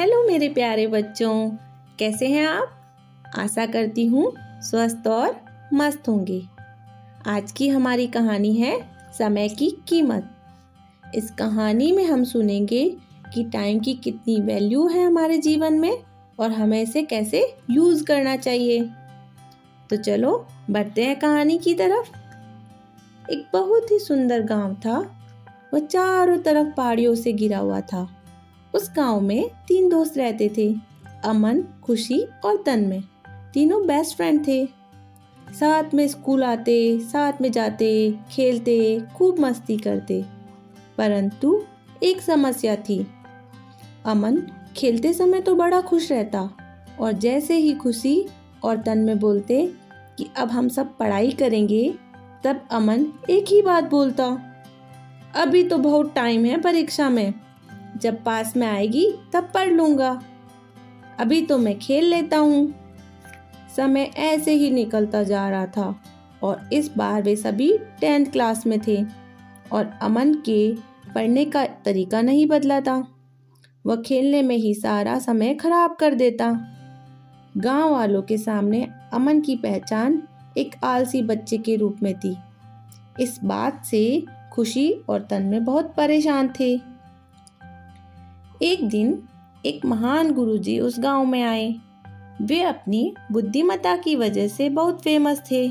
Hello मेरे प्यारे बच्चों, कैसे हैं आप? आशा करती हूँ स्वस्थ और मस्त होंगे। आज की हमारी कहानी है समय की कीमत। इस कहानी में हम सुनेंगे कि टाइम की कितनी वैल्यू है हमारे जीवन में और हमें इसे कैसे यूज़ करना चाहिए। तो चलो, बढ़ते हैं कहानी की तरफ़। एक बहुत ही सुंदर गाँव था वह चारों तरफ़ पहाड़ियों से गिरा हुआ था। उस गाँव में तीन दोस्त रहते थे, अमन, खुशी और तन्मय। तीनों बेस्ट फ्रेंड थे। साथ में स्कूल आते, साथ में जाते, खेलते, खूब मस्ती करते। परंतु एक समस्या थी। अमन खेलते समय तो बड़ा खुश रहता और जैसे ही खुशी और तन में बोलते कि अब हम सब पढ़ाई करेंगे, तब अमन एक ही बात बोलता, अभी तो बहुत टाइम है परीक्षा में। जब पास में आएगी तब पढ़ लूँगा। अभी तो मैं खेल लेता हूँ। समय ऐसे ही निकलता जा रहा था और इस बार वे सभी टेंथ क्लास में थे और अमन के पढ़ने का तरीका नहीं बदला था। वह खेलने में ही सारा समय खराब कर देता। गाँव वालों के सामने अमन की पहचान एक आलसी बच्चे के रूप में थी। इस बात से खुशी और तन में बहुत परेशान थे। एक दिन एक महान गुरुजी उस गाँव में आए। वे अपनी बुद्धिमता की वजह से बहुत फ़ेमस थे।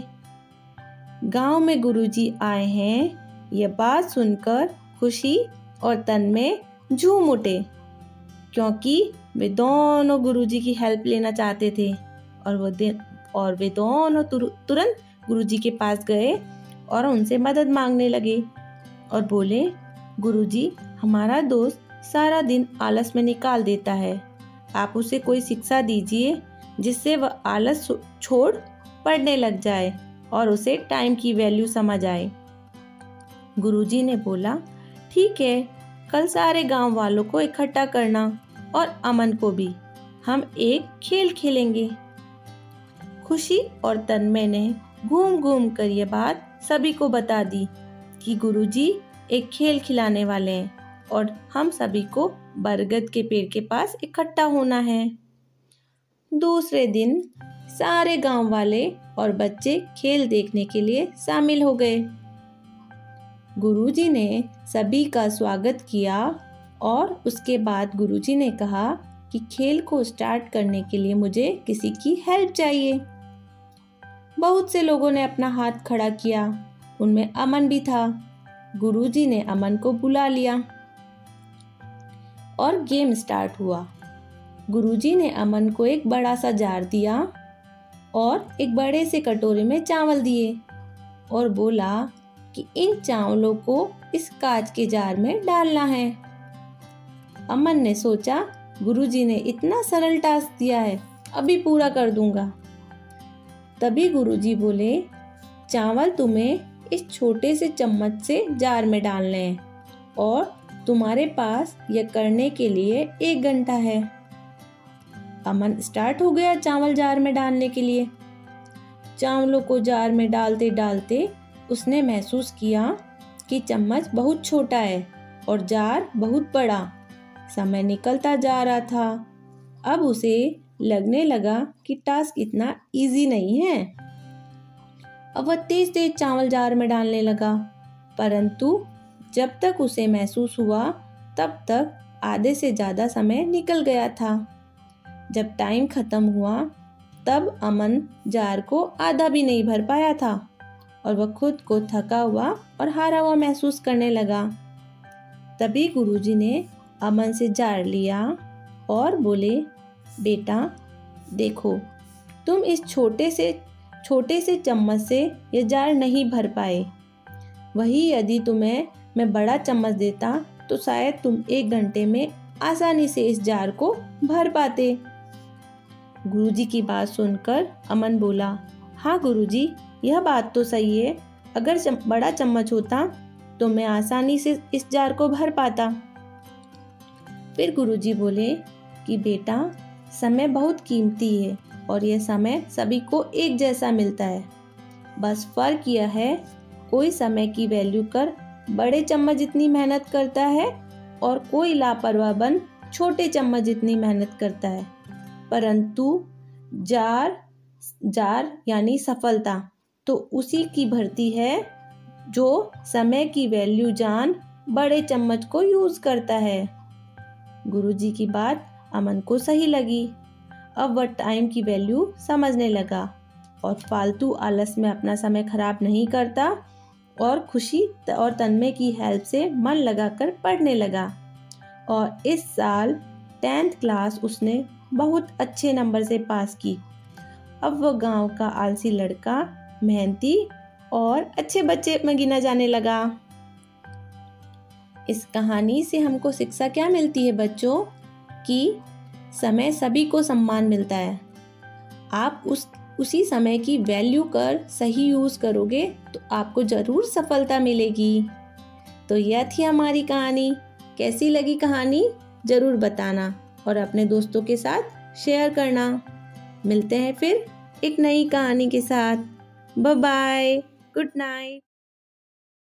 गाँव में गुरुजी आए हैं यह बात सुनकर खुशी और तन में झूम उठे, क्योंकि वे दोनों गुरुजी की हेल्प लेना चाहते थे और वो दिन, और वे दोनों तुरंत गुरुजी के पास गए और उनसे मदद मांगने लगे और बोले, गुरुजी, हमारा दोस्त सारा दिन आलस में निकाल देता है। आप उसे कोई शिक्षा दीजिए, जिससे वह आलस छोड़ पढ़ने लग जाए और उसे टाइम की वैल्यू समझ आए। गुरुजी ने बोला, ठीक है, कल सारे गाँव वालों को इकट्ठा करना और अमन को भी। हम एक खेल खेलेंगे। खुशी और तन्मय ने घूम घूम कर ये बात सभी को बता दी कि गुरुजी एक खेल खिलाने वाले हैं। और हम सभी को बरगद के पेड़ के पास इकट्ठा होना है। दूसरे दिन सारे गाँव वाले और बच्चे खेल देखने के लिए शामिल हो गए। गुरुजी ने सभी का स्वागत किया और उसके बाद गुरुजी ने कहा कि खेल को स्टार्ट करने के लिए मुझे किसी की हेल्प चाहिए। बहुत से लोगों ने अपना हाथ खड़ा किया। उनमें अमन भी था। गुरुजी ने अमन को बुला लिया। और गेम स्टार्ट हुआ। गुरुजी ने अमन को एक बड़ा सा जार दिया और एक बड़े से कटोरे में चावल दिए और बोला कि इन चावलों को इस कांच के जार में डालना है। अमन ने सोचा, गुरुजी ने इतना सरल टास्क दिया है, अभी पूरा कर दूँगा। तभी गुरुजी बोले, चावल तुम्हें इस छोटे से चम्मच से जार में डालने हैं और तुम्हारे पास यह करने के लिए एक घंटा है। अमन स्टार्ट हो गया चावल जार में डालने के लिए। चावलों को जार में डालते डालते उसने महसूस किया कि चम्मच बहुत छोटा है और जार बहुत बड़ा। समय निकलता जा रहा था। अब उसे लगने लगा कि टास्क इतना इजी नहीं है। अब वह तेज तेज चावल जार में डालने लगा, परंतु जब तक उसे महसूस हुआ, तब तक आधे से ज़्यादा समय निकल गया था। जब टाइम ख़त्म हुआ, तब अमन जार को आधा भी नहीं भर पाया था और वह खुद को थका हुआ और हारा हुआ महसूस करने लगा। तभी गुरुजी ने अमन से जार लिया और बोले, बेटा, देखो, तुम इस छोटे से छोटे से चम्मच से यह जार नहीं भर पाए। वही यदि तुम्हें मैं बड़ा चम्मच देता तो शायद तुम एक घंटे में आसानी से इस जार को भर पाते। गुरुजी की बात सुनकर अमन बोला हाँ गुरुजी यह बात तो सही है। अगर चम, बड़ा चम्मच होता तो मैं आसानी से इस जार को भर पाता। फिर गुरुजी बोले कि बेटा समय बहुत कीमती है और यह समय सभी को एक जैसा मिलता है। बस फ़र्क यह है कोई समय की वैल्यू कर बड़े चम्मच जितनी मेहनत करता है और कोई लापरवाह बन छोटे चम्मच जितनी मेहनत करता है। परंतु जार जार यानी सफलता तो उसी की भरती है जो समय की वैल्यू जान बड़े चम्मच को यूज़ करता है। गुरुजी की बात अमन को सही लगी। अब वह टाइम की वैल्यू समझने लगा और फालतू आलस में अपना समय खराब नहीं करता और खुशी और तन्मय की हेल्प से मन लगाकर पढ़ने लगा। और इस साल टेंथ क्लास उसने बहुत अच्छे नंबर से पास की। अब वह गाँव का आलसी लड़का मेहनती और अच्छे बच्चे में गिना जाने लगा। इस कहानी से हमको शिक्षा क्या मिलती है बच्चों? कि समय सभी को सम्मान मिलता है। आप उस उसी समय की वैल्यू कर सही यूज़ करोगे तो आपको ज़रूर सफलता मिलेगी। तो यह थी हमारी कहानी। कैसी लगी कहानी? ज़रूर बताना और अपने दोस्तों के साथ शेयर करना। मिलते हैं फिर एक नई कहानी के साथ। Bye good night